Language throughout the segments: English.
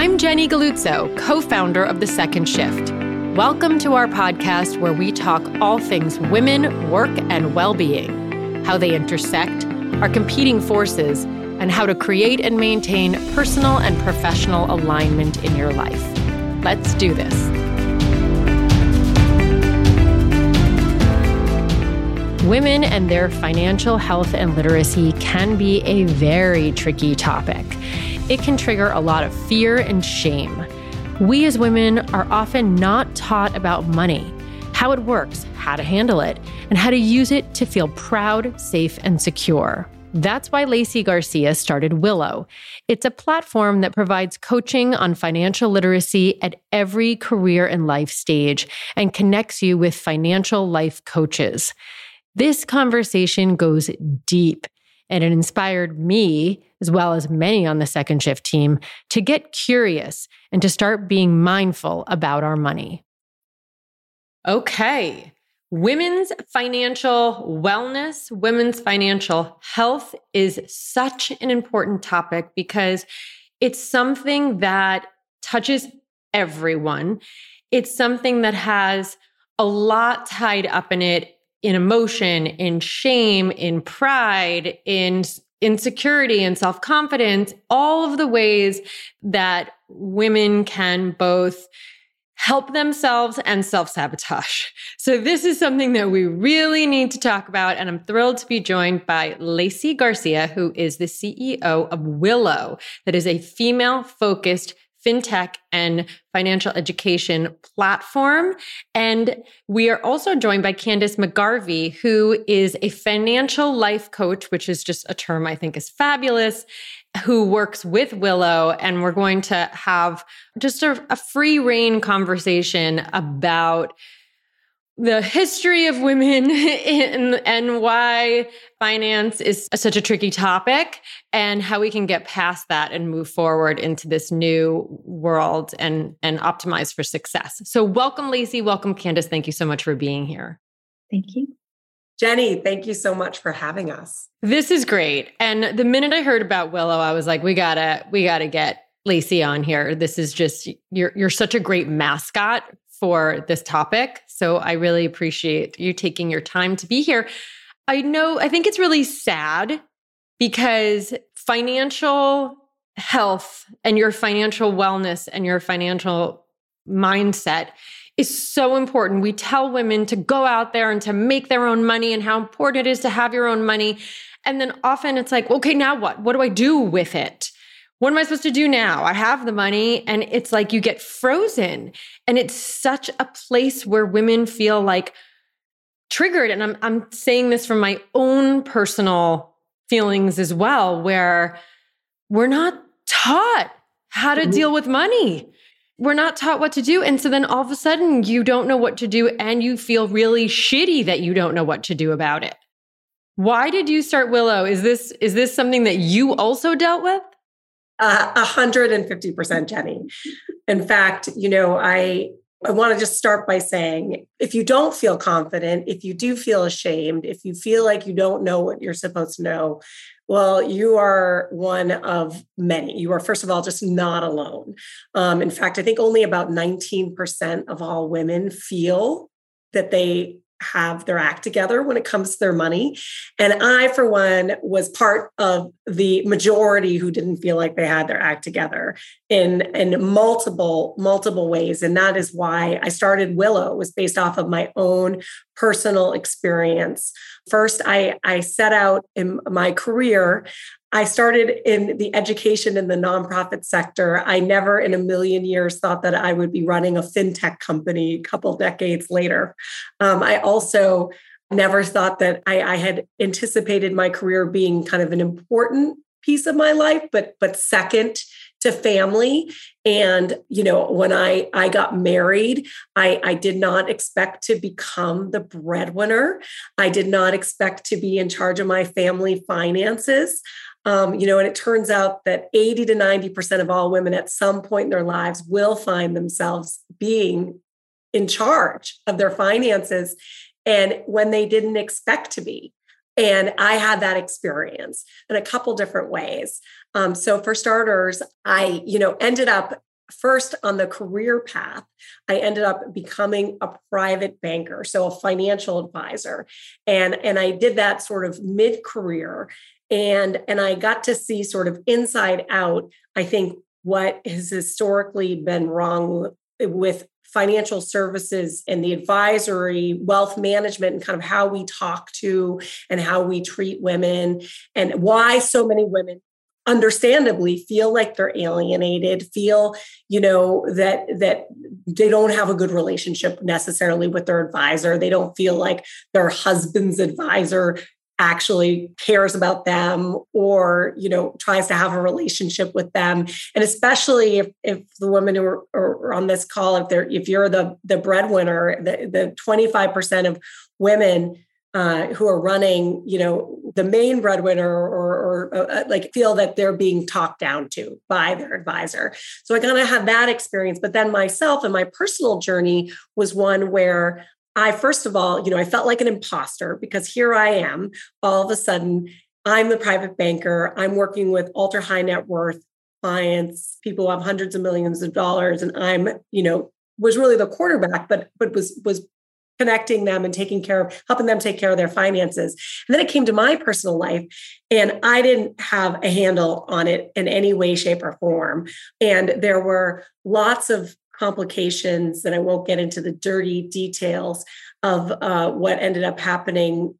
I'm Jenny Galluzzo, co founder of The Second Shift. Welcome to our podcast where we talk all things women, work, and well being, how they intersect, our competing forces, and how to create and maintain personal and professional alignment in your life. Let's do this. Women and their financial health and literacy can be a very tricky topic. It can trigger a lot of fear and shame. We as women are often not taught about money, how it works, how to handle it, and how to use it to feel proud, safe, and secure. That's why Lacy Garcia started Willow. It's a platform that provides coaching on financial literacy at every career and life stage and connects you with financial life coaches. This conversation goes deep and it inspired me, as well as many on the second shift team, to get curious and to start being mindful about our money. Okay. Women's financial wellness, women's financial health is such an important topic because it's something that touches everyone. It's something that has a lot tied up in it in emotion, in shame, in pride, in insecurity and self confidence, all of the ways that women can both help themselves and self sabotage. So, this is something that we really need to talk about. And I'm thrilled to be joined by Lacy Garcia, who is the CEO of Willow, that is a female focused fintech and financial education platform. And we are also joined by Candice McGarvey, who is a financial life coach, which is just a term I think is fabulous, who works with Willow. And we're going to have just a, a free reign conversation about the history of women in, and why finance is such a tricky topic and how we can get past that and move forward into this new world and and optimize for success. So welcome Lacy, welcome Candice. Thank you so much for being here. Thank you. Jenny, thank you so much for having us. This is great. And the minute I heard about Willow, I was like, we gotta, we gotta get Lacy on here. This is just you're you're such a great mascot for this topic. So I really appreciate you taking your time to be here. I know, I think it's really sad because financial health and your financial wellness and your financial mindset is so important. We tell women to go out there and to make their own money and how important it is to have your own money. And then often it's like, okay, now what? What do I do with it? What am I supposed to do now? I have the money. And it's like you get frozen. And it's such a place where women feel like triggered. And I'm, I'm saying this from my own personal feelings as well, where we're not taught how to mm-hmm. deal with money. We're not taught what to do. And so then all of a sudden you don't know what to do and you feel really shitty that you don't know what to do about it. Why did you start Willow? Is this is this something that you also dealt with? A hundred and fifty percent, Jenny. In fact, you know, I I want to just start by saying if you don't feel confident, if you do feel ashamed, if you feel like you don't know what you're supposed to know, well, you are one of many. You are, first of all, just not alone. Um, in fact, I think only about 19% of all women feel that they have their act together when it comes to their money. And I, for one, was part of the majority who didn't feel like they had their act together in, in multiple, multiple ways. And that is why I started Willow, was based off of my own personal experience. First, I, I set out in my career I started in the education in the nonprofit sector. I never in a million years thought that I would be running a fintech company a couple decades later. Um, I also never thought that I, I had anticipated my career being kind of an important piece of my life, but but second to family and you know when i i got married i i did not expect to become the breadwinner i did not expect to be in charge of my family finances um, you know, and it turns out that 80 to 90% of all women at some point in their lives will find themselves being in charge of their finances and when they didn't expect to be. And I had that experience in a couple different ways. Um, so for starters, I, you know, ended up first on the career path, I ended up becoming a private banker, so a financial advisor. And, and I did that sort of mid-career. And, and I got to see sort of inside out, I think, what has historically been wrong with financial services and the advisory, wealth management, and kind of how we talk to and how we treat women, and why so many women understandably feel like they're alienated feel you know that that they don't have a good relationship necessarily with their advisor. They don't feel like their husband's advisor actually cares about them or you know tries to have a relationship with them and especially if, if the women who are, are on this call if they're if you're the the breadwinner the, the 25% of women uh, who are running, you know, the main breadwinner or, or uh, uh like feel that they're being talked down to by their advisor. So I kind of had that experience. But then myself and my personal journey was one where I, first of all, you know, I felt like an imposter because here I am, all of a sudden, I'm the private banker. I'm working with ultra high net worth clients, people who have hundreds of millions of dollars, and I'm, you know, was really the quarterback, but but was was connecting them and taking care of helping them take care of their finances and then it came to my personal life and i didn't have a handle on it in any way shape or form and there were lots of complications and i won't get into the dirty details of uh, what ended up happening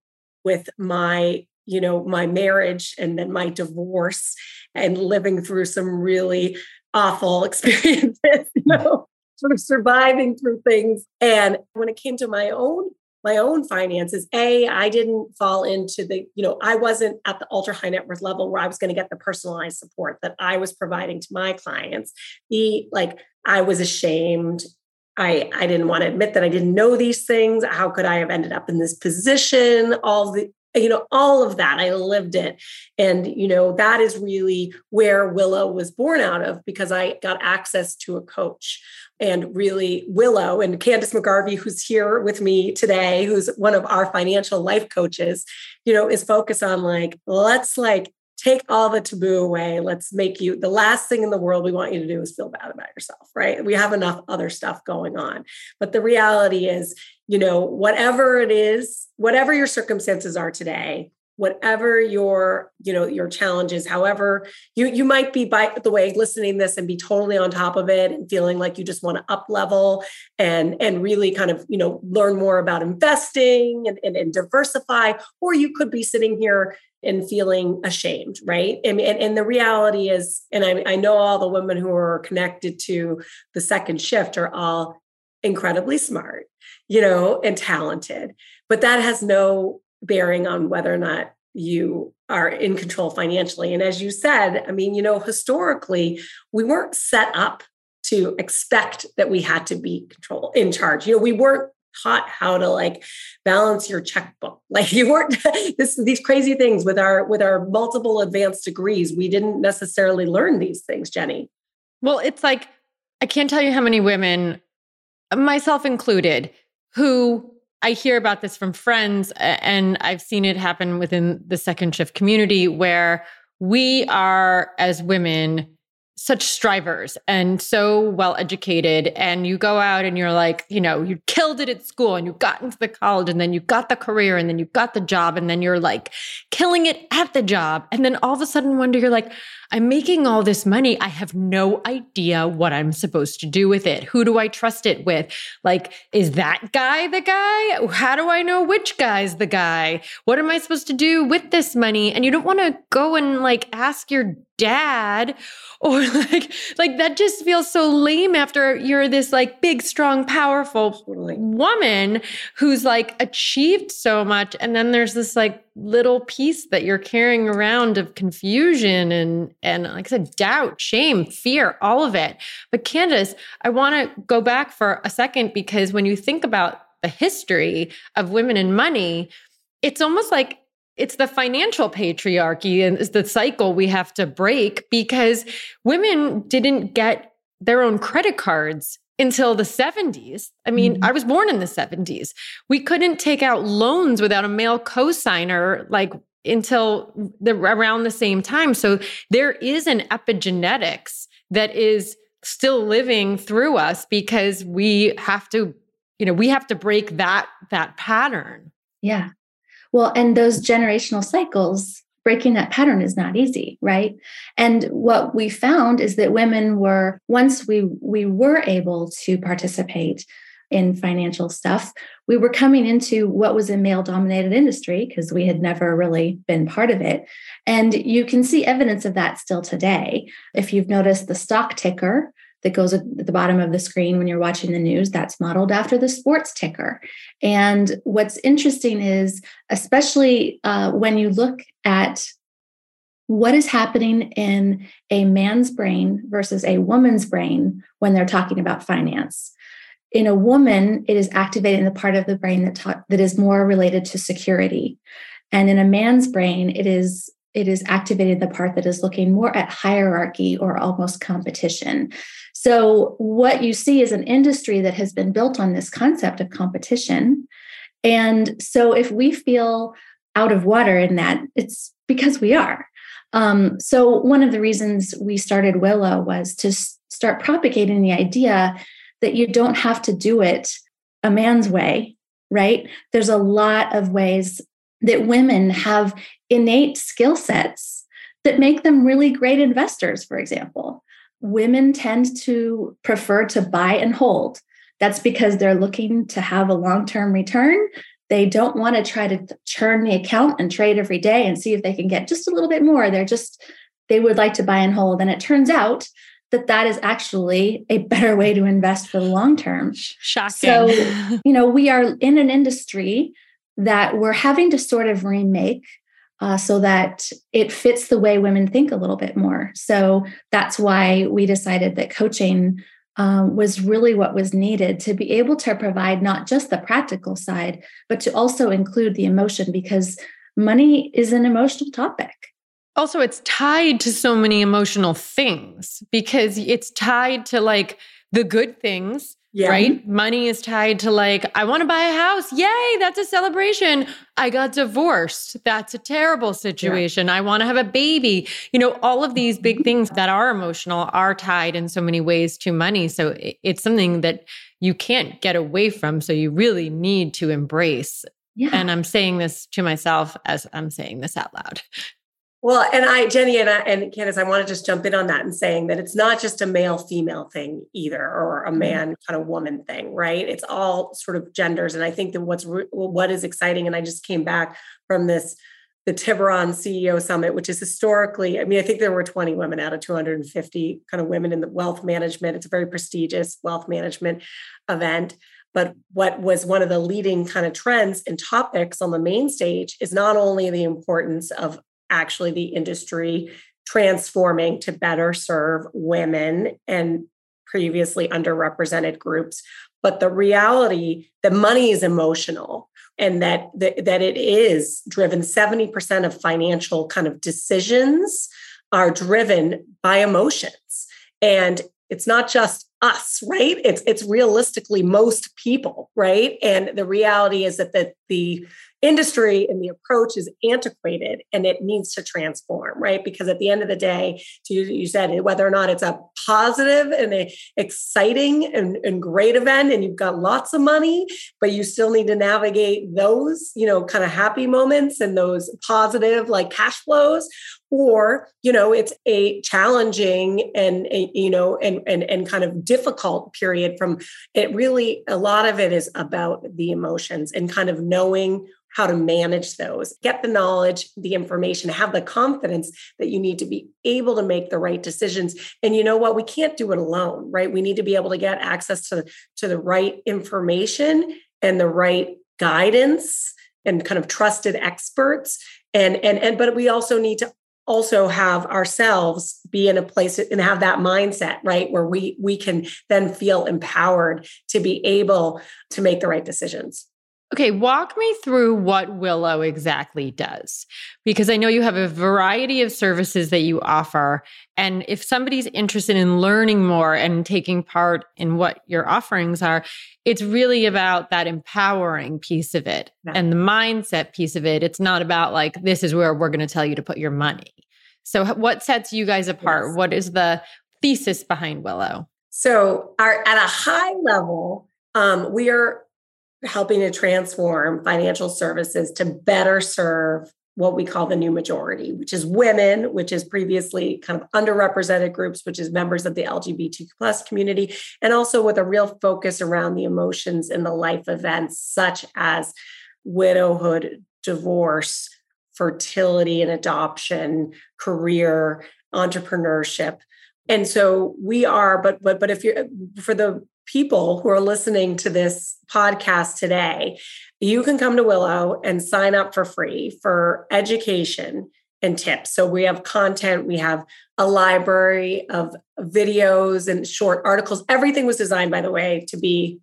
with my you know my marriage and then my divorce and living through some really awful experiences you know sort of surviving through things. And when it came to my own my own finances a i didn't fall into the you know i wasn't at the ultra high net worth level where i was going to get the personalized support that i was providing to my clients b like i was ashamed I, I didn't want to admit that I didn't know these things. How could I have ended up in this position? All the you know all of that i lived it and you know that is really where willow was born out of because i got access to a coach and really willow and candice mcgarvey who's here with me today who's one of our financial life coaches you know is focused on like let's like take all the taboo away. Let's make you the last thing in the world we want you to do is feel bad about yourself, right? We have enough other stuff going on. But the reality is, you know, whatever it is, whatever your circumstances are today, whatever your you know your challenges however you you might be by the way listening this and be totally on top of it and feeling like you just want to up level and and really kind of you know learn more about investing and, and, and diversify or you could be sitting here and feeling ashamed, right? And, and, and, the reality is, and I, I know all the women who are connected to the second shift are all incredibly smart, you know, and talented, but that has no bearing on whether or not you are in control financially. And as you said, I mean, you know, historically, we weren't set up to expect that we had to be control in charge. You know, we weren't taught how to like balance your checkbook like you weren't this these crazy things with our with our multiple advanced degrees we didn't necessarily learn these things jenny well it's like i can't tell you how many women myself included who i hear about this from friends and i've seen it happen within the second shift community where we are as women such strivers and so well educated and you go out and you're like you know you killed it at school and you got into the college and then you got the career and then you got the job and then you're like killing it at the job and then all of a sudden one day you're like I'm making all this money. I have no idea what I'm supposed to do with it. Who do I trust it with? Like, is that guy the guy? How do I know which guy's the guy? What am I supposed to do with this money? And you don't want to go and like ask your dad or like like that just feels so lame after you're this like big strong powerful woman who's like achieved so much and then there's this like little piece that you're carrying around of confusion and and like I said, doubt, shame, fear, all of it. But Candice, I want to go back for a second because when you think about the history of women and money, it's almost like it's the financial patriarchy and the cycle we have to break because women didn't get their own credit cards until the 70s. I mean, mm-hmm. I was born in the 70s. We couldn't take out loans without a male cosigner like until the around the same time. So there is an epigenetics that is still living through us because we have to you know we have to break that that pattern yeah well and those generational cycles breaking that pattern is not easy right? And what we found is that women were once we we were able to participate in financial stuff we were coming into what was a male dominated industry because we had never really been part of it. And you can see evidence of that still today. If you've noticed the stock ticker that goes at the bottom of the screen when you're watching the news that's modeled after the sports ticker. And what's interesting is especially uh, when you look at what is happening in a man's brain versus a woman's brain when they're talking about finance. In a woman it is activating the part of the brain that ta- that is more related to security. And in a man's brain it is it is activating the part that is looking more at hierarchy or almost competition so, what you see is an industry that has been built on this concept of competition. And so, if we feel out of water in that, it's because we are. Um, so, one of the reasons we started Willow was to start propagating the idea that you don't have to do it a man's way, right? There's a lot of ways that women have innate skill sets that make them really great investors, for example women tend to prefer to buy and hold. That's because they're looking to have a long term return. They don't want to try to churn the account and trade every day and see if they can get just a little bit more. They're just, they would like to buy and hold. And it turns out that that is actually a better way to invest for the long term. Shocking. So, you know, we are in an industry that we're having to sort of remake uh, so that it fits the way women think a little bit more. So that's why we decided that coaching um, was really what was needed to be able to provide not just the practical side, but to also include the emotion because money is an emotional topic. Also, it's tied to so many emotional things because it's tied to like the good things yeah. Right? Money is tied to like, I want to buy a house. Yay, that's a celebration. I got divorced. That's a terrible situation. Yeah. I want to have a baby. You know, all of these big things that are emotional are tied in so many ways to money. So it's something that you can't get away from. So you really need to embrace. Yeah. And I'm saying this to myself as I'm saying this out loud. Well, and I, Jenny and I, and Candice, I want to just jump in on that and saying that it's not just a male female thing either, or a mm-hmm. man kind of woman thing, right? It's all sort of genders. And I think that what's what is exciting, and I just came back from this the Tiburon CEO Summit, which is historically, I mean, I think there were 20 women out of 250 kind of women in the wealth management. It's a very prestigious wealth management event. But what was one of the leading kind of trends and topics on the main stage is not only the importance of actually the industry transforming to better serve women and previously underrepresented groups. But the reality that money is emotional and that that, that it is driven 70% of financial kind of decisions are driven by emotions. And it's not just us right? It's it's realistically most people right? And the reality is that the the industry and the approach is antiquated and it needs to transform, right? Because at the end of the day, you said whether or not it's a positive and a exciting and, and great event and you've got lots of money, but you still need to navigate those, you know, kind of happy moments and those positive like cash flows or you know it's a challenging and a, you know and, and and kind of difficult period from it really a lot of it is about the emotions and kind of knowing how to manage those, get the knowledge, the information, have the confidence that you need to be able to make the right decisions. And you know what? We can't do it alone, right? We need to be able to get access to, to the right information and the right guidance and kind of trusted experts. And and and but we also need to also have ourselves be in a place and have that mindset right where we we can then feel empowered to be able to make the right decisions Okay, walk me through what Willow exactly does, because I know you have a variety of services that you offer. And if somebody's interested in learning more and taking part in what your offerings are, it's really about that empowering piece of it yeah. and the mindset piece of it. It's not about like, this is where we're going to tell you to put your money. So, what sets you guys apart? Yes. What is the thesis behind Willow? So, our at a high level, um, we are helping to transform financial services to better serve what we call the new majority, which is women, which is previously kind of underrepresented groups, which is members of the LGBTQ plus community, and also with a real focus around the emotions in the life events, such as widowhood, divorce, fertility and adoption, career, entrepreneurship. And so we are, but but but if you're for the people who are listening to this podcast today, you can come to Willow and sign up for free for education and tips. So we have content, we have a library of videos and short articles. Everything was designed, by the way, to be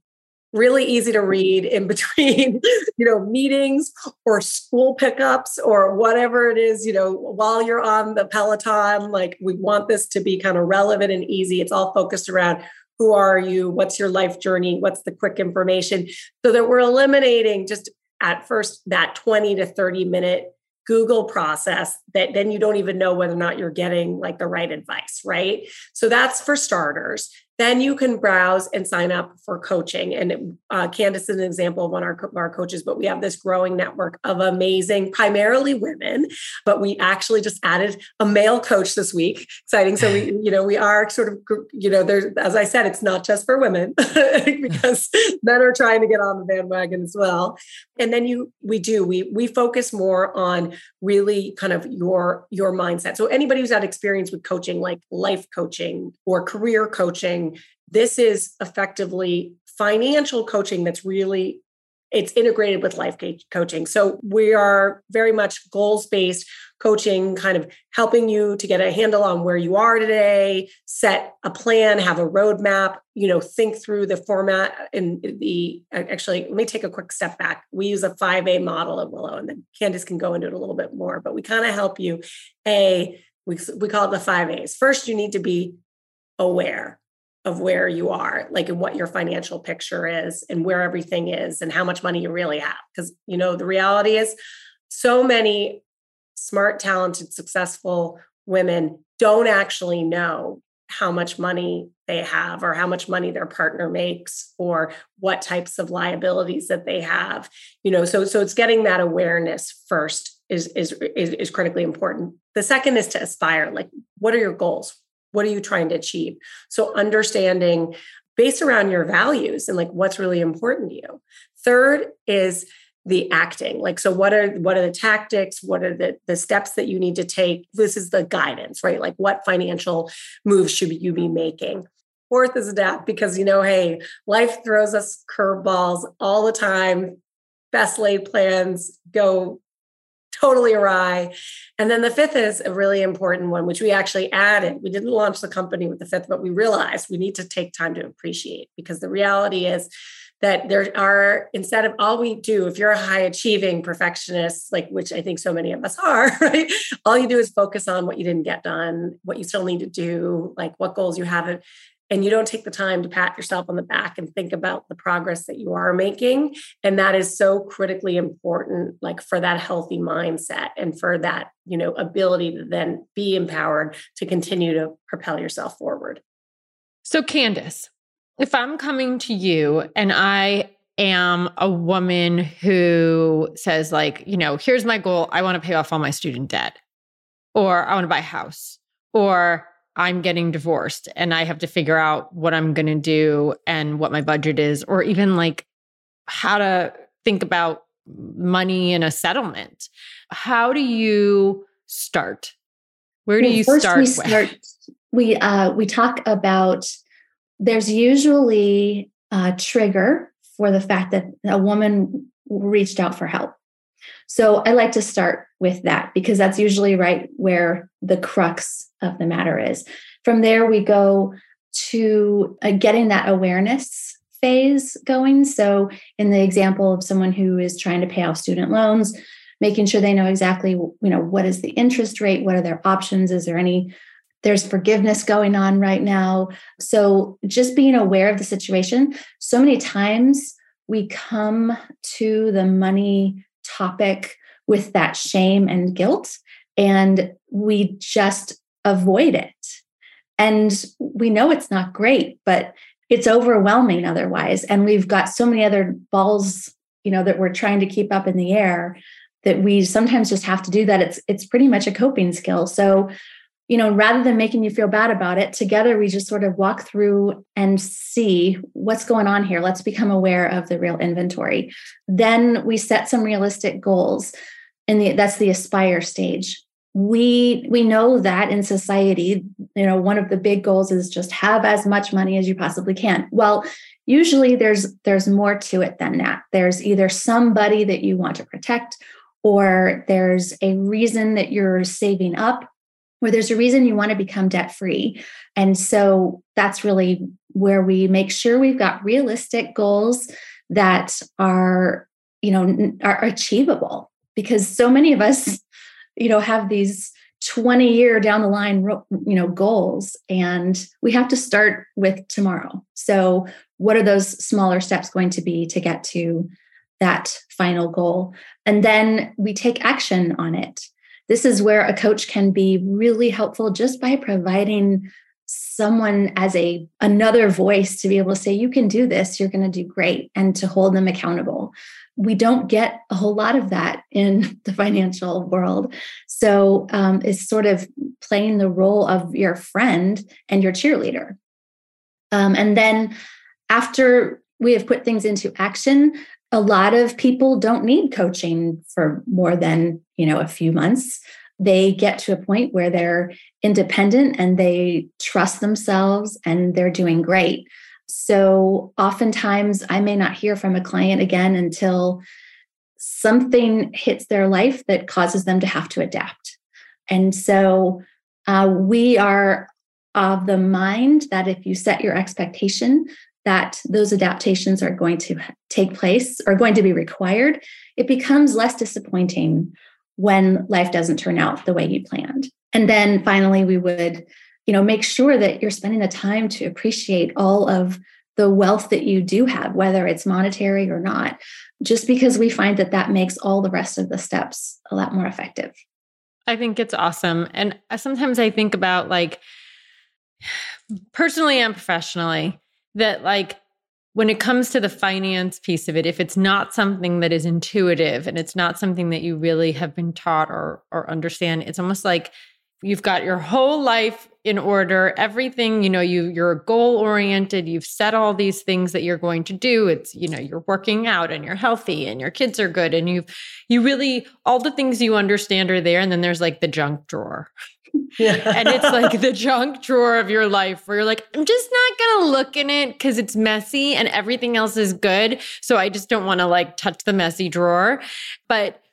really easy to read in between you know meetings or school pickups or whatever it is you know while you're on the peloton like we want this to be kind of relevant and easy it's all focused around who are you? What's your life journey? What's the quick information? So that we're eliminating just at first that 20 to 30 minute google process that then you don't even know whether or not you're getting like the right advice right? So that's for starters then you can browse and sign up for coaching. And uh, Candice is an example of one of our, our coaches, but we have this growing network of amazing, primarily women. But we actually just added a male coach this week. Exciting. So we, you know, we are sort of, you know, there's, as I said, it's not just for women because men are trying to get on the bandwagon as well. And then you, we do, we, we focus more on really kind of your, your mindset. So anybody who's had experience with coaching, like life coaching or career coaching, this is effectively financial coaching that's really it's integrated with life coaching. So we are very much goals based coaching, kind of helping you to get a handle on where you are today, set a plan, have a roadmap, you know, think through the format and the actually, let me take a quick step back. We use a 5A model at Willow, and then Candice can go into it a little bit more, but we kind of help you. A, we, we call it the five A's. First, you need to be aware of where you are, like and what your financial picture is and where everything is and how much money you really have. Because, you know, the reality is so many smart, talented, successful women don't actually know how much money they have or how much money their partner makes or what types of liabilities that they have you know? So so it's getting that awareness first is is is, is critically important. The second is to aspire like what are your goals what are you trying to achieve? So understanding based around your values and like what's really important to you. Third is the acting. Like so what are what are the tactics? What are the the steps that you need to take? This is the guidance right? Like what financial moves should you be making? Fourth is adapt because you know hey life throws us curveballs all the time. Best laid plans go totally awry. And then the fifth is a really important one, which we actually added. We didn't launch the company with the fifth, but we realized we need to take time to appreciate because the reality is that there are instead of all we do if you're a high achieving perfectionist like which i think so many of us are right all you do is focus on what you didn't get done what you still need to do like what goals you haven't and you don't take the time to pat yourself on the back and think about the progress that you are making. And that is so critically important like for that healthy mindset and for that you know ability to then be empowered to continue to propel yourself forward. So candice if i'm coming to you and i am a woman who says like you know here's my goal. I want to pay off all my student debt or i want to buy a house or I'm getting divorced and I have to figure out what I'm going to do and what my budget is, or even like how to think about money in a settlement. How do you start? Where do well, you first start? We start. We uh, we talk about. There's usually a trigger for the fact that a woman reached out for help. So I like to start with that because that's usually right where the crux of the matter is. From there, we go to uh, getting that awareness phase going. So, in the example of someone who is trying to pay off student loans, making sure they know exactly, you know, what is the interest rate, what are their options, is there any there's forgiveness going on right now. So, just being aware of the situation. So many times we come to the money topic with that shame and guilt, and we just avoid it. And we know it's not great, but it's overwhelming otherwise. And we've got so many other balls, you know, that we're trying to keep up in the air that we sometimes just have to do that. It's it's pretty much a coping skill. So, you know, rather than making you feel bad about it, together we just sort of walk through and see what's going on here. Let's become aware of the real inventory. Then we set some realistic goals. And that's the aspire stage we we know that in society you know one of the big goals is just have as much money as you possibly can well usually there's there's more to it than that there's either somebody that you want to protect or there's a reason that you're saving up or there's a reason you want to become debt free and so that's really where we make sure we've got realistic goals that are you know are achievable. Because so many of us you know have these 20 year down the line you know goals and we have to start with tomorrow. So what are those smaller steps going to be to get to that final goal? And then we take action on it this is where a coach can be really helpful just by providing someone as a another voice to be able to say you can do this you're going to do great and to hold them accountable we don't get a whole lot of that in the financial world. So um, it's sort of playing the role of your friend and your cheerleader. Um, and then after we have put things into action, a lot of people don't need coaching for more than you know a few months. They get to a point where they're independent and they trust themselves and they're doing great. So oftentimes I may not hear from a client again until something hits their life that causes them to have to adapt. And so uh, we are of the mind that if you set your expectation that those adaptations are going to take place or going to be required, it becomes less disappointing when life doesn't turn out the way you planned. And then finally, we would you know make sure that you're spending the time to appreciate all of the wealth that you do have whether it's monetary or not just because we find that that makes all the rest of the steps a lot more effective i think it's awesome and sometimes i think about like personally and professionally that like when it comes to the finance piece of it if it's not something that is intuitive and it's not something that you really have been taught or or understand it's almost like you've got your whole life in order everything you know you you're goal oriented you've set all these things that you're going to do it's you know you're working out and you're healthy and your kids are good and you've you really all the things you understand are there and then there's like the junk drawer yeah. and it's like the junk drawer of your life where you're like i'm just not gonna look in it because it's messy and everything else is good so i just don't want to like touch the messy drawer but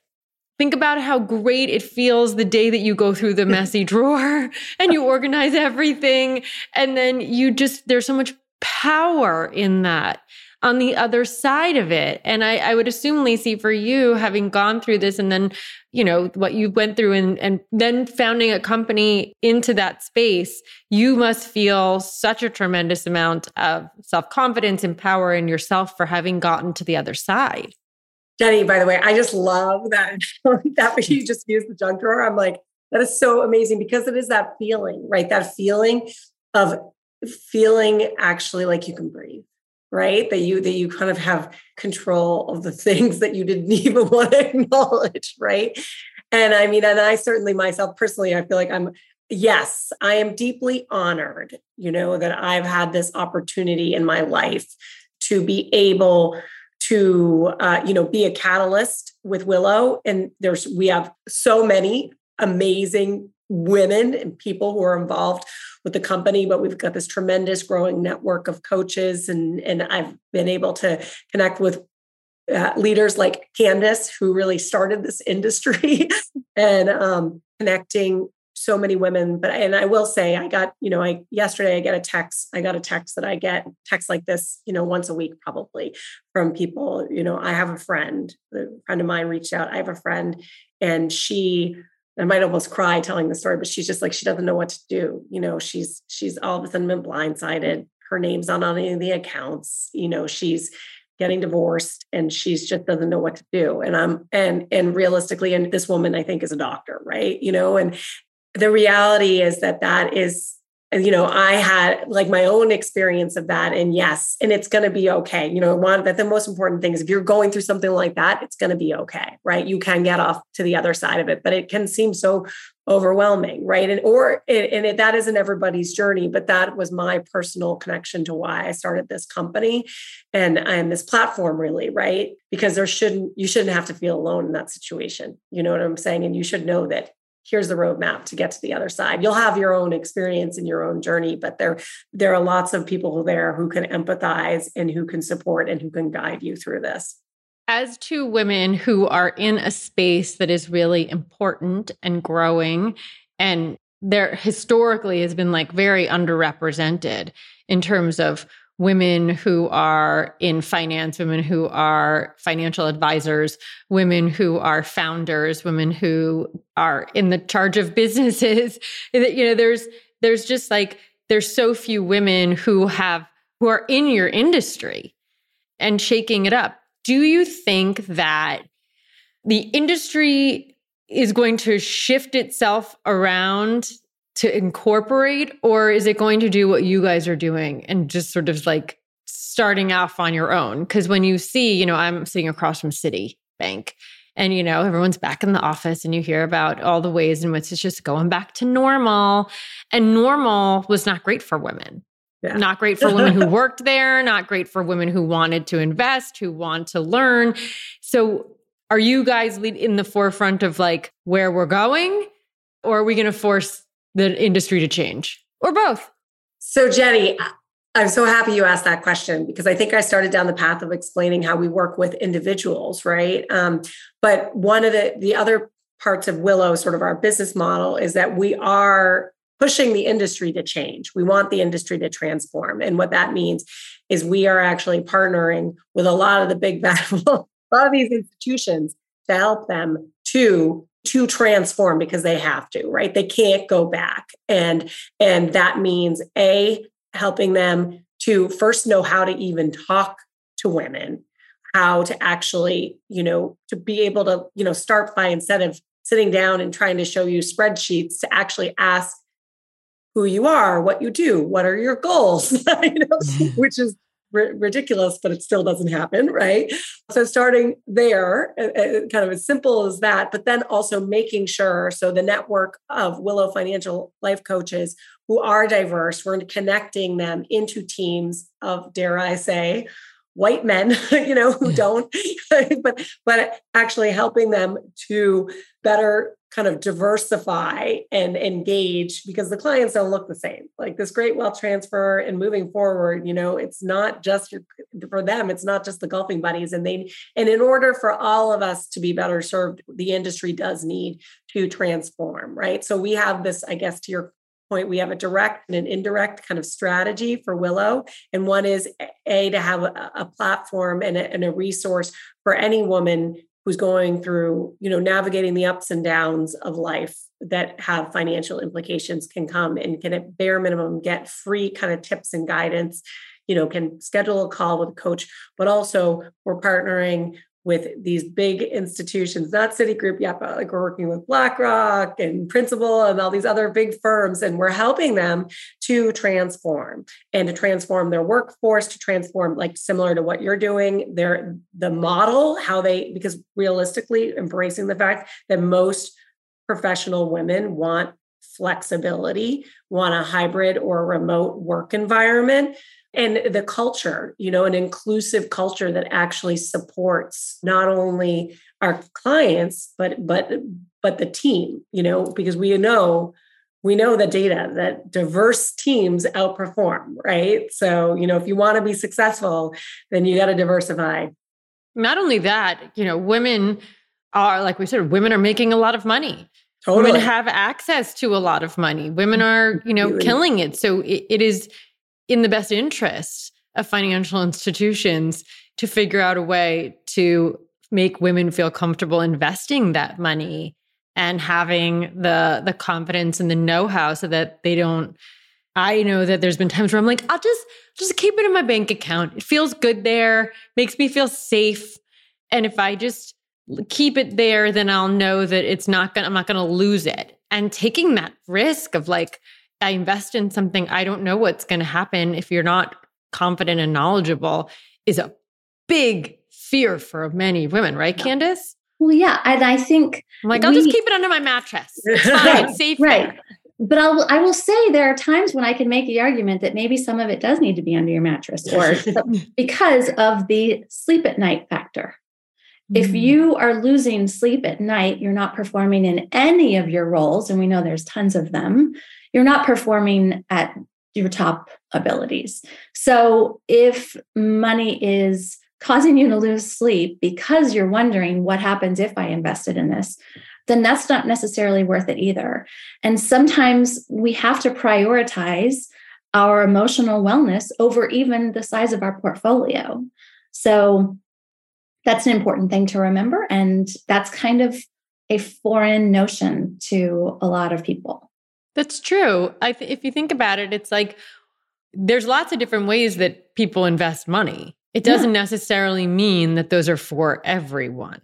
Think about how great it feels the day that you go through the messy drawer and you organize everything. And then you just, there's so much power in that on the other side of it. And I, I would assume, Lacy, for you, having gone through this and then, you know, what you went through and, and then founding a company into that space, you must feel such a tremendous amount of self confidence and power in yourself for having gotten to the other side. Jenny, by the way, I just love that that you just used the junk drawer. I'm like, that is so amazing because it is that feeling, right? That feeling of feeling actually like you can breathe, right? That you that you kind of have control of the things that you didn't even want to acknowledge, right? And I mean, and I certainly myself personally, I feel like I'm yes, I am deeply honored, you know, that I've had this opportunity in my life to be able to uh, you know be a catalyst with willow and there's we have so many amazing women and people who are involved with the company but we've got this tremendous growing network of coaches and and i've been able to connect with uh, leaders like candice who really started this industry and um, connecting so many women. But and i will say i got you know i yesterday i get a text i got a text that i get text like this you know once a week probably from people. You know i have a friend a friend of mine reached out i have a friend and she I might almost cry telling the story, but she's just like she doesn't know what to do. You know, she's she's all of a sudden been blindsided. Her name's not on any of the accounts. You know, she's getting divorced and she's just doesn't know what to do. And I'm and and realistically, and this woman I think is a doctor, right? You know, and the reality is that that is you know i had like my own experience of that and yes and it's going to be okay. You know one that the most important thing is if you're going through something like that it's going to be okay right? You can get off to the other side of it but it can seem so overwhelming right? And or and it, that isn't everybody's journey but that was my personal connection to why i started this company and and this platform really right? Because there shouldn't you shouldn't have to feel alone in that situation. You know what i'm saying? And you should know that here's the roadmap to get to the other side. You'll have your own experience and your own journey but there there are lots of people there who can empathize and who can support and who can guide you through this. As two women who are in a space that is really important and growing, and there historically has been like very underrepresented in terms of women who are in finance, women who are financial advisors, women who are founders, women who are in the charge of businesses. you know, there's there's just like there's so few women who have who are in your industry and shaking it up do you think that the industry is going to shift itself around to incorporate, or is it going to do what you guys are doing and just sort of like starting off on your own? Because when you see, you know, I'm sitting across from Citibank and you know everyone's back in the office and you hear about all the ways in which it's just going back to normal and normal was not great for women yeah. Not great for women who worked there, not great for women who wanted to invest, who want to learn. So, are you guys in the forefront of like where we're going? Or are we going to force the industry to change or both? So, Jenny, I'm so happy you asked that question because I think I started down the path of explaining how we work with individuals, right? Um, but one of the the other parts of Willow, sort of our business model, is that we are pushing the industry to change. We want the industry to transform. And what that means is we are actually partnering with a lot of the big bad, a lot of these institutions to help them to to transform because they have to right they can't go back and and that means a helping them to first know how to even talk to women how to actually you know to be able to you know start by instead of sitting down and trying to show you spreadsheets to actually ask who you are, what you do, what are your goals, you know, mm-hmm. which is r- ridiculous, but it still doesn't happen, right? So starting there, uh, kind of as simple as that, but then also making sure so the network of Willow Financial Life Coaches who are diverse, we're connecting them into teams of, dare I say, white men you know who don't but but actually helping them to better kind of diversify and engage because the clients don't look the same. Like this great wealth transfer and moving forward you know it's not just your, for them it's not just the golfing buddies and they and in order for all of us to be better served the industry does need to transform right? So we have this i guess to your point, we have a direct and an indirect kind of strategy for Willow. And one is A, to have a, a platform and a, and a resource for any woman who's going through, you know, navigating the ups and downs of life that have financial implications can come and can at bare minimum get free kind of tips and guidance you know can schedule a call with a coach but also we're partnering with these big institutions, not Citigroup yet, but like we're working with BlackRock and Principal and all these other big firms, and we're helping them to transform and to transform their workforce, to transform like similar to what you're doing, their the model, how they because realistically embracing the fact that most professional women want flexibility, want a hybrid or remote work environment and the culture you know an inclusive culture that actually supports not only our clients but but but the team you know because we know we know the data that diverse teams outperform right so you know if you want to be successful then you got to diversify not only that you know women are like we said women are making a lot of money Totally. Women have access to a lot of money. Women are, you know, really? killing it. So it, it is in the best interest of financial institutions to figure out a way to make women feel comfortable investing that money and having the the confidence and the know-how so that they don't I know that there's been times where I'm like, I'll just just keep it in my bank account. It feels good there, makes me feel safe. And if I just keep it there, then I'll know that it's not gonna I'm not gonna lose it. And taking that risk of like, I invest in something, I don't know what's going to happen if you're not confident and knowledgeable is a big fear for many women, right, yeah. Candice? Well, yeah. And I think I'm like, I'll we, just keep it under my mattress. It's fine, right, safe. Right. But I'll, I will say there are times when I can make the argument that maybe some of it does need to be under your mattress or because of the sleep at night factor. If mm. you are losing sleep at night, you're not performing in any of your roles, and we know there's tons of them, you're not performing at your top abilities. So if money is causing you to lose sleep because you're wondering what happens if I invested in this, then that's not necessarily worth it either. And sometimes we have to prioritize our emotional wellness over even the size of our portfolio. So that's an important thing to remember. And that's kind of a foreign notion to a lot of people. That's true. Th- if you think about it, it's like there's lots of different ways that people invest money. It doesn't yeah. necessarily mean that those are for everyone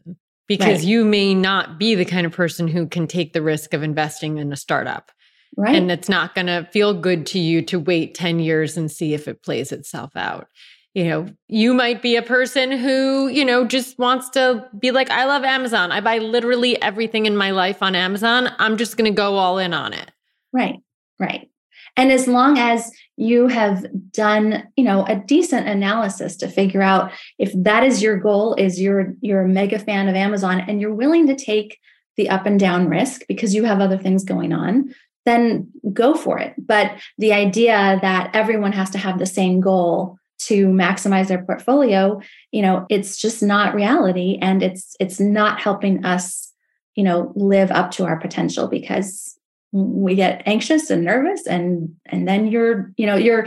because right. you may not be the kind of person who can take the risk of investing in a startup. Right. And it's not going to feel good to you to wait 10 years and see if it plays itself out you know, you might be a person who, you know, just wants to be like, I love Amazon. I buy literally everything in my life on Amazon. I'm just going to go all in on it. Right, right. And as long as you have done, you know, a decent analysis to figure out if that is your goal, is you're you're a mega fan of Amazon and you're willing to take the up and down risk because you have other things going on, then go for it. But the idea that everyone has to have the same goal to maximize their portfolio you know it's just not reality and it's it's not helping us you know live up to our potential because we get anxious and nervous and and then you're you know you're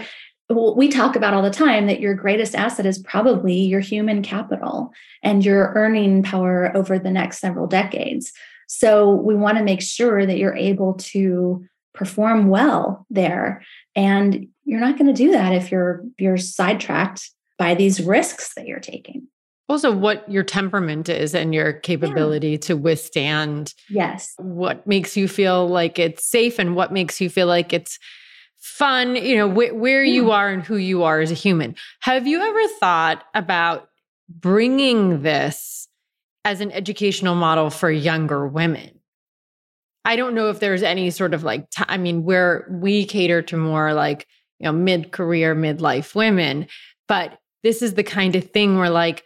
we talk about all the time that your greatest asset is probably your human capital and your earning power over the next several decades. So we want to make sure that you're able to perform well there. And you're not going to do that if you're you're sidetracked by these risks that you're taking also what your temperament is and your capability yeah. to withstand yes what makes you feel like it's safe and what makes you feel like it's fun you know wh- where yeah. you are and who you are as a human have you ever thought about bringing this as an educational model for younger women i don't know if there's any sort of like t- I mean where we cater to more like you know, mid career, midlife women. But this is the kind of thing where, like,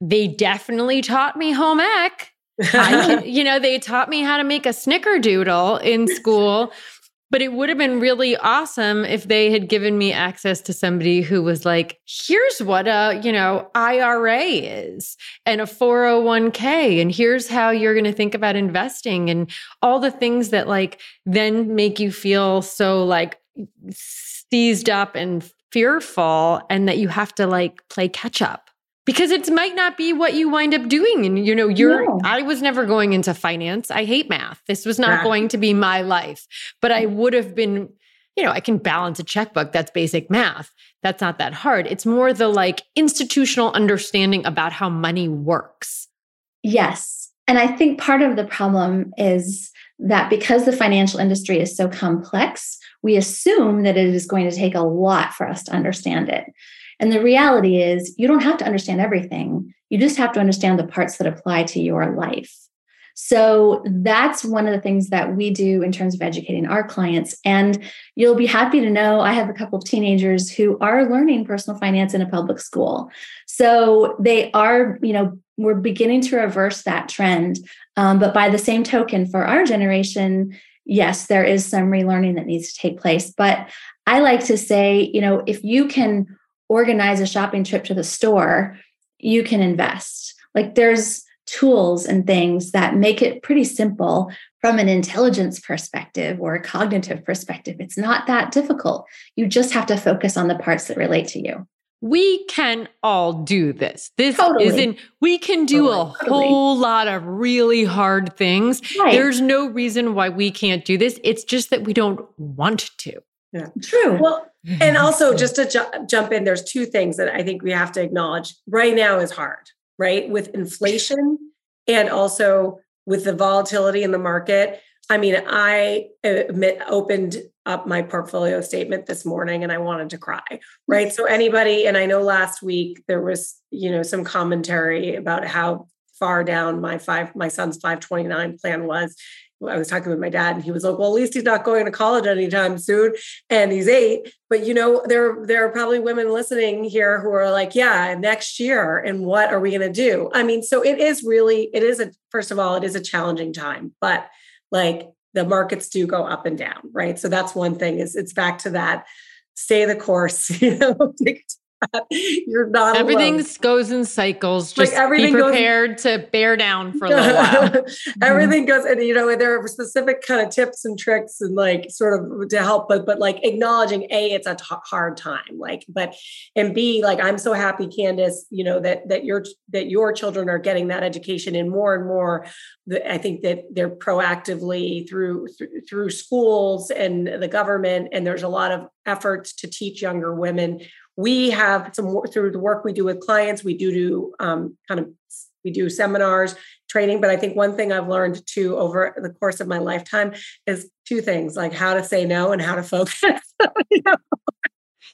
they definitely taught me home ec. I, you know, they taught me how to make a snickerdoodle in school. But it would have been really awesome if they had given me access to somebody who was like, here's what a, you know, IRA is and a 401k. And here's how you're going to think about investing and all the things that like then make you feel so like seized up and fearful and that you have to like play catch up because it might not be what you wind up doing. And you know you're no. i was never going into finance. I hate math. This was not yeah. going to be my life. But i would have been you know i can balance a checkbook. That's basic math. That's not that hard. It's more the like institutional understanding about how money works. Yes. And i think part of the problem is that because the financial industry is so complex we assume that it is going to take a lot for us to understand it. And the reality is, you don't have to understand everything. You just have to understand the parts that apply to your life. So that's one of the things that we do in terms of educating our clients. And you'll be happy to know I have a couple of teenagers who are learning personal finance in a public school. So they are, you know, we're beginning to reverse that trend. Um, but by the same token, for our generation, yes, there is some relearning that needs to take place. But I like to say, you know, if you can organize a shopping trip to the store, you can invest. Like there's tools and things that make it pretty simple from an intelligence perspective or a cognitive perspective. It's not that difficult. You just have to focus on the parts that relate to you we can all do this. This totally. isn't, we can do totally. a whole lot of really hard things. Right. There's no reason why we can't do this. It's just that we don't want to. Yeah. True. Well, and also just to ju- jump in, there's two things that I think we have to acknowledge. Right now is hard, right? With inflation and also with the volatility in the market. I mean, I uh, admit, opened up my portfolio statement this morning and I wanted to cry, right? So anybody, and I know last week there was, you know, some commentary about how far down my five, my son's 529 plan was. I was talking with my dad and he was like, well, at least he's not going to college anytime soon. And he's eight. But you know, there, there are probably women listening here who are like, yeah, next year. And what are we going to do? I mean, so it is really, it is a, first of all, it is a challenging time, but like the markets do go up and down, right? So that's one thing is it's back to that stay the course, you know, You're not everything alone. goes in cycles. Just like everything be prepared goes, to bear down for a little while. Mm-hmm. everything goes, and you know, there are specific kind of tips and tricks and like sort of to help, but but like acknowledging a, it's a t- hard time, like, but and b, like I'm so happy, Candice, you know that that your that your children are getting that education, and more and more, I think that they're proactively through through, through schools and the government, and there's a lot of efforts to teach younger women we have some work through the work we do with clients we do do um, kind of we do seminars training but i think one thing i've learned too over the course of my lifetime is two things like how to say no and how to focus you know?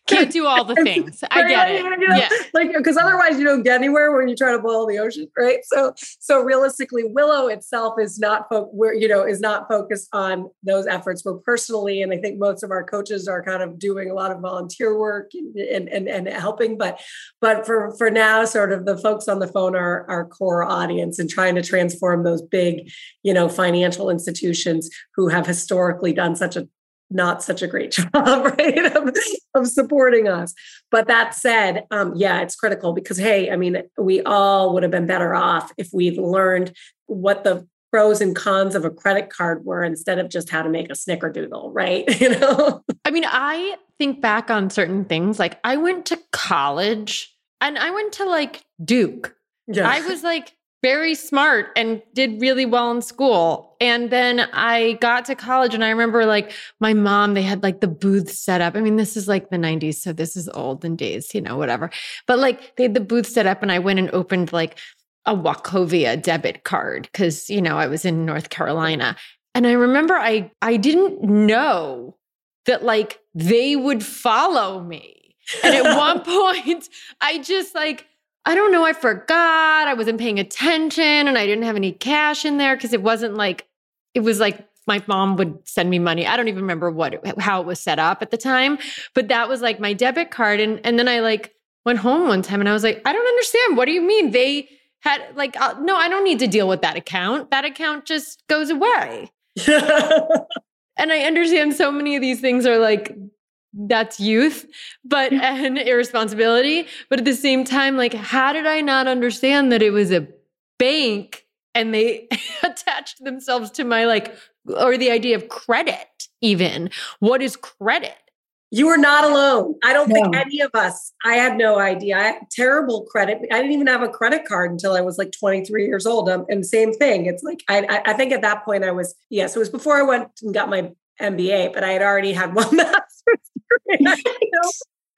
Can't do all the things. I get it. You know, yeah. Like because otherwise you don't get anywhere when you try to boil the ocean, right? So so realistically, Willow itself is not fo- where you know is not focused on those efforts. We're personally, and I think most of our coaches are kind of doing a lot of volunteer work and and and, helping. But but for for now, sort of the folks on the phone are our core audience and trying to transform those big, you know, financial institutions who have historically done such a not such a great job, right, of, of supporting us. But that said, um, yeah, it's critical because, hey, I mean, we all would have been better off if we'd learned what the pros and cons of a credit card were instead of just how to make a snickerdoodle, right? You know? I mean, I think back on certain things. Like, I went to college and I went to like Duke. Yeah. I was like, very smart and did really well in school. And then I got to college and I remember like my mom, they had like the booth set up. I mean, this is like the 90s, so this is olden days, you know, whatever. But like they had the booth set up and I went and opened like a Wachovia debit card because, you know, I was in North Carolina. And I remember I I didn't know that like they would follow me. And at one point, I just like I don't know, I forgot. I wasn't paying attention and I didn't have any cash in there because it wasn't like, it was like my mom would send me money. I don't even remember what, how it was set up at the time, but that was like my debit card. And, and then I like went home one time and I was like, I don't understand. What do you mean? They had like, uh, no, I don't need to deal with that account. That account just goes away. and I understand so many of these things are like that's youth but and irresponsibility. But at the same time like how did i not understand that it was a bank and they attached themselves to my like or the idea of credit even? What is credit? You are not alone. I don't no. think any of us i had no idea. I had terrible credit. I didn't even have a credit card until i was like 23 years old. Um, and same thing. It's like I, I think at that point i was yes it was before i went and got my mba but i had already had one know,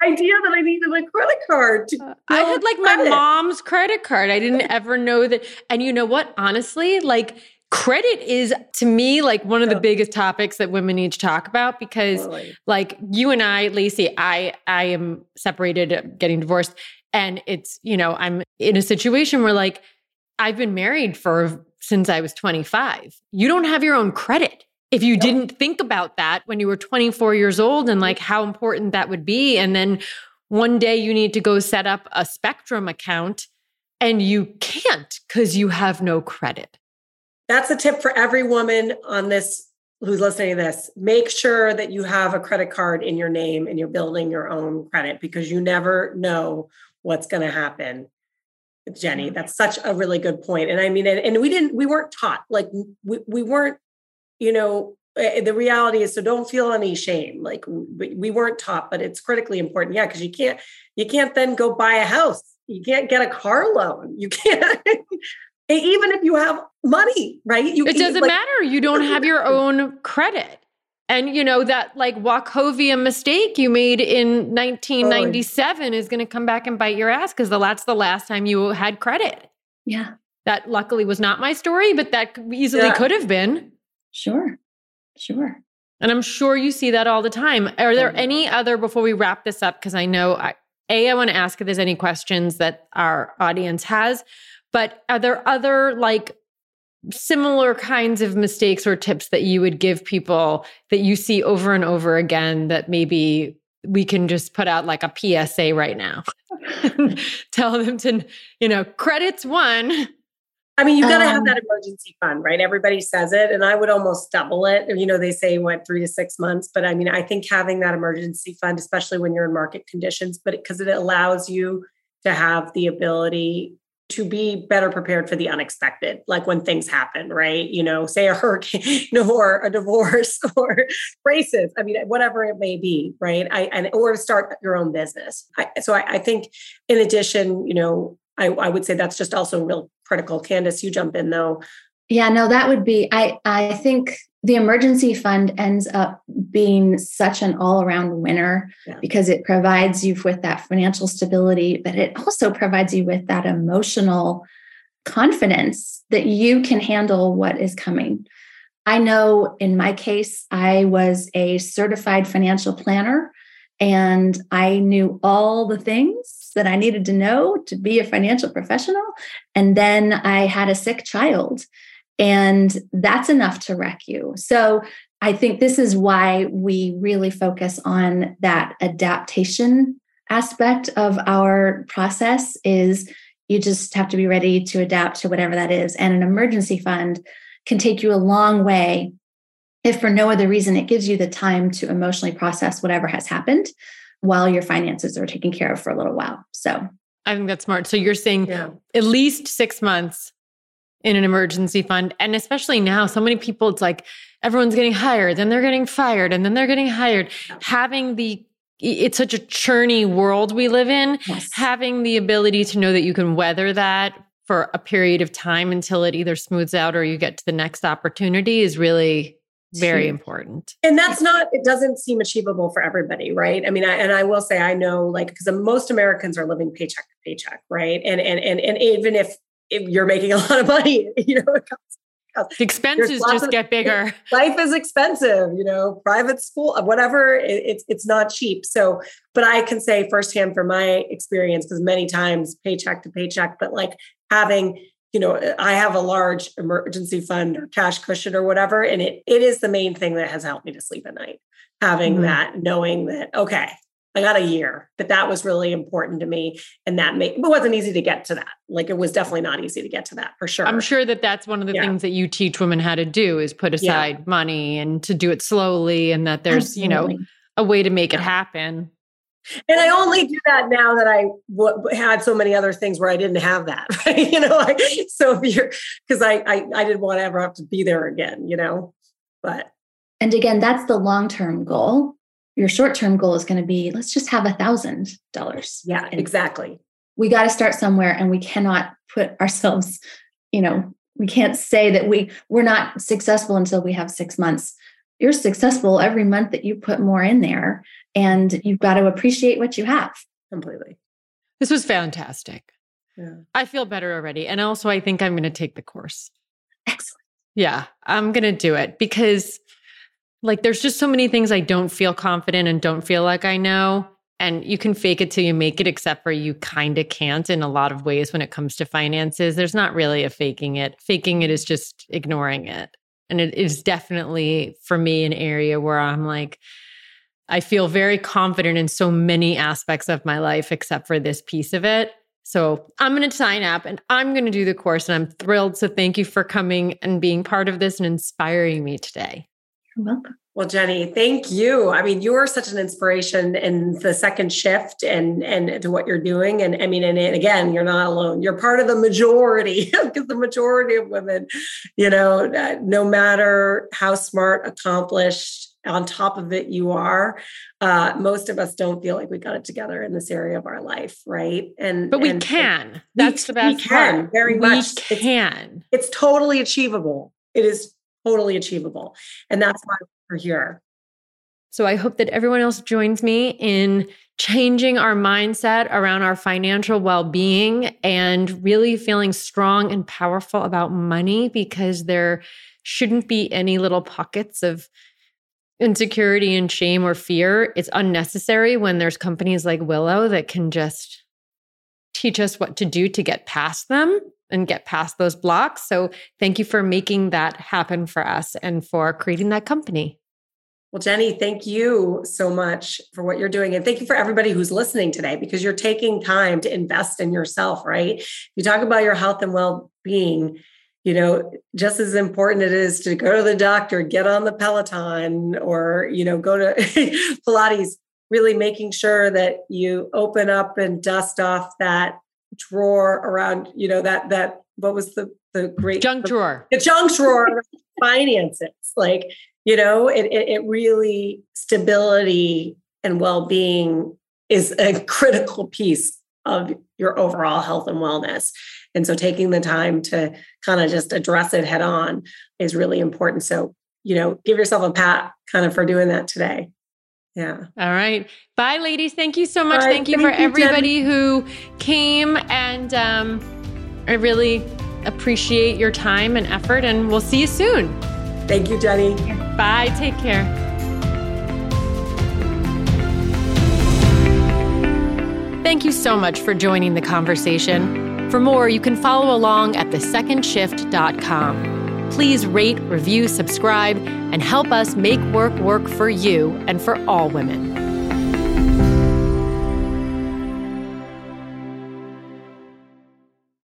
idea that I needed a credit card. To uh, I had like credit. my mom's credit card. I didn't ever know that. And you know what? Honestly, like credit is to me like one of the biggest topics that women need to talk about because totally. like you and I, Lacy, I I am separated, getting divorced, and it's you know I'm in a situation where like I've been married for since I was 25. You don't have your own credit if you didn't think about that when you were 24 years old and like how important that would be and then one day you need to go set up a spectrum account and you can't because you have no credit. That's a tip for every woman on this who's listening to this. Make sure that you have a credit card in your name and you're building your own credit because you never know what's going to happen jenny. Mm. That's such a really good point and i mean and, and we didn't we weren't taught like we, we weren't you know, eh, the reality is so don't feel any shame like we weren't taught but it's critically important. Yeah because you can't you can't then go buy a house. You can't get a car loan. You can't even if you have money right? You it doesn't like, matter. You don't have your own credit. And you know that like Wachovia mistake you made in 1997 oh. is going to come back and bite your ass because that's the last time you had credit. Yeah. That luckily was not my story but that easily yeah. could have been Sure. Sure. And I'm sure you see that all the time. Are there oh, any other, before we wrap this up, because I know, I, A, I want to ask if there's any questions that our audience has, but are there other like similar kinds of mistakes or tips that you would give people that you see over and over again that maybe we can just put out like a PSA right now? Tell them to, you know, credits one. I mean, you've got to Um, have that emergency fund, right? Everybody says it, and I would almost double it. You know, they say what three to six months, but I mean, I think having that emergency fund, especially when you're in market conditions, but because it allows you to have the ability to be better prepared for the unexpected, like when things happen, right? You know, say a hurricane, you know, or a divorce, or races. I mean, whatever it may be, right? I and or to start your own business. I, so I, I think, in addition, you know, I, I would say that's just also real critical. Candice, you jump in though. Yeah, no, that would be I I think the emergency fund ends up being such an all-around winner Yeah. because it provides you with that financial stability, but it also provides you with that emotional confidence that you can handle what is coming. I know in my case, I was a certified financial planner and I knew all the things that I needed to know to be a financial professional. And then I had a sick child, and that's enough to wreck you. So I think this is why we really focus on that adaptation aspect of our process is you just have to be ready to adapt to whatever that is and an emergency fund can take you a long way if for no other reason it gives you the time to emotionally process whatever has happened while your finances are taken care of for a little while so I think that's smart. So you're saying Yeah. at least six months in an emergency fund. And especially now, so many people, it's like everyone's getting hired, then they're getting fired, and then they're getting hired. Having the, it's such a churny world we live in. yes Having the ability to know that you can weather that for a period of time until it either smooths out or you get to the next opportunity is really very important. And that's not, it doesn't seem achievable for everybody, right? I mean, I, and I will say, I know like, because most Americans are living paycheck to paycheck, right? And, and, and, and even if, if you're making a lot of money, you know, it comes, The expenses just of- get bigger. life is expensive, you know, private school, whatever, it, it's, it's not cheap. So, but I can say firsthand from my experience, because many times paycheck to paycheck, but like having, you know, I have a large emergency fund or cash cushion or whatever, and it it is the main thing that has helped me to sleep at night. Having Mhm. that, knowing that, okay, I got a year, that that was really important to me, and that made it wasn't easy to get to that. Like it was definitely not easy to get to that for sure. I'm sure that that's one of the Yeah. things that you teach women how to do is put Yeah. aside money and to do it slowly and that there's, you know, a way to make it happen. And I only do that now that I w- had so many other things where I didn't have that, right? You know, like, so if you're, because I, I I didn't want to ever have to be there again, you know. But And again, that's the long term goal. Your short term goal is going to be let's just have a thousand dollars. yeah, And exactly. We got to start somewhere, and we cannot put ourselves, you know, we can't say that we we're not successful until we have six months. You're successful every month that you put more in there, and you've got to appreciate what you have. Completely. This was fantastic. Yeah. I feel better already. And also, I think I'm going to take the course. Excellent. Yeah, I'm going to do it because, like, there's just so many things I don't feel confident and don't feel like I know. And you can fake it till you make it, except for you kind of can't in a lot of ways when it comes to finances. There's not really a faking it. Faking it is just ignoring it. And it is definitely, for me, an area where I'm like, I feel very confident in so many aspects of my life, except for this piece of it. So I'm going to sign up and I'm going to do the course. And I'm thrilled. So thank you for coming and being part of this and inspiring me today. You're welcome. Well, Jenny, thank you. I mean, you are such an inspiration in the second shift and and to what you're doing. And I mean, and, and again, you're not alone. You're part of the majority because the majority of women, you know, no matter how smart, accomplished, on top of it you are, uh, most of us don't feel like we got it together in this area of our life, right? And But we and- can. we That's the best we can, part. very we much. It's- can. it's totally achievable. It is totally achievable, and that's why we're here. So I hope that everyone else joins me in changing our mindset around our financial well being and really feeling strong and powerful about money because there shouldn't be any little pockets of insecurity and shame or fear. It's unnecessary when there's companies like Willow that can just teach us what to do to get past them and get past those blocks. So thank you for making that happen for us and for creating that company. Well, Jenny, thank you so much for what you're doing. And thank you for everybody who's listening today because you're taking time to invest in yourself, right? You talk about your health and well being, you know, just as important it is to go to the doctor, get on the Peloton, or, you know, go to Pilates, really making sure that you open up and dust off that drawer around, you know, that, that, what was the, the great junk drawer? The junk drawer finances. Like, you know it, it, it really stability and well-being is a critical piece of your overall health and wellness and so taking the time to kind of just address it head on is really important so you know give yourself a pat kind of for doing that today yeah. All right. Bye, ladies. Thank you so much. Bye. Thank you Thank for you, everybody Jen. who came. And um, I really appreciate your time and effort. And we'll see you soon. Thank you, Jenny. Bye. Take care. Thank you so much for joining the conversation. For more, you can follow along at thesecondshift.com. Please rate, review, subscribe, and help us make work work for you and for all women.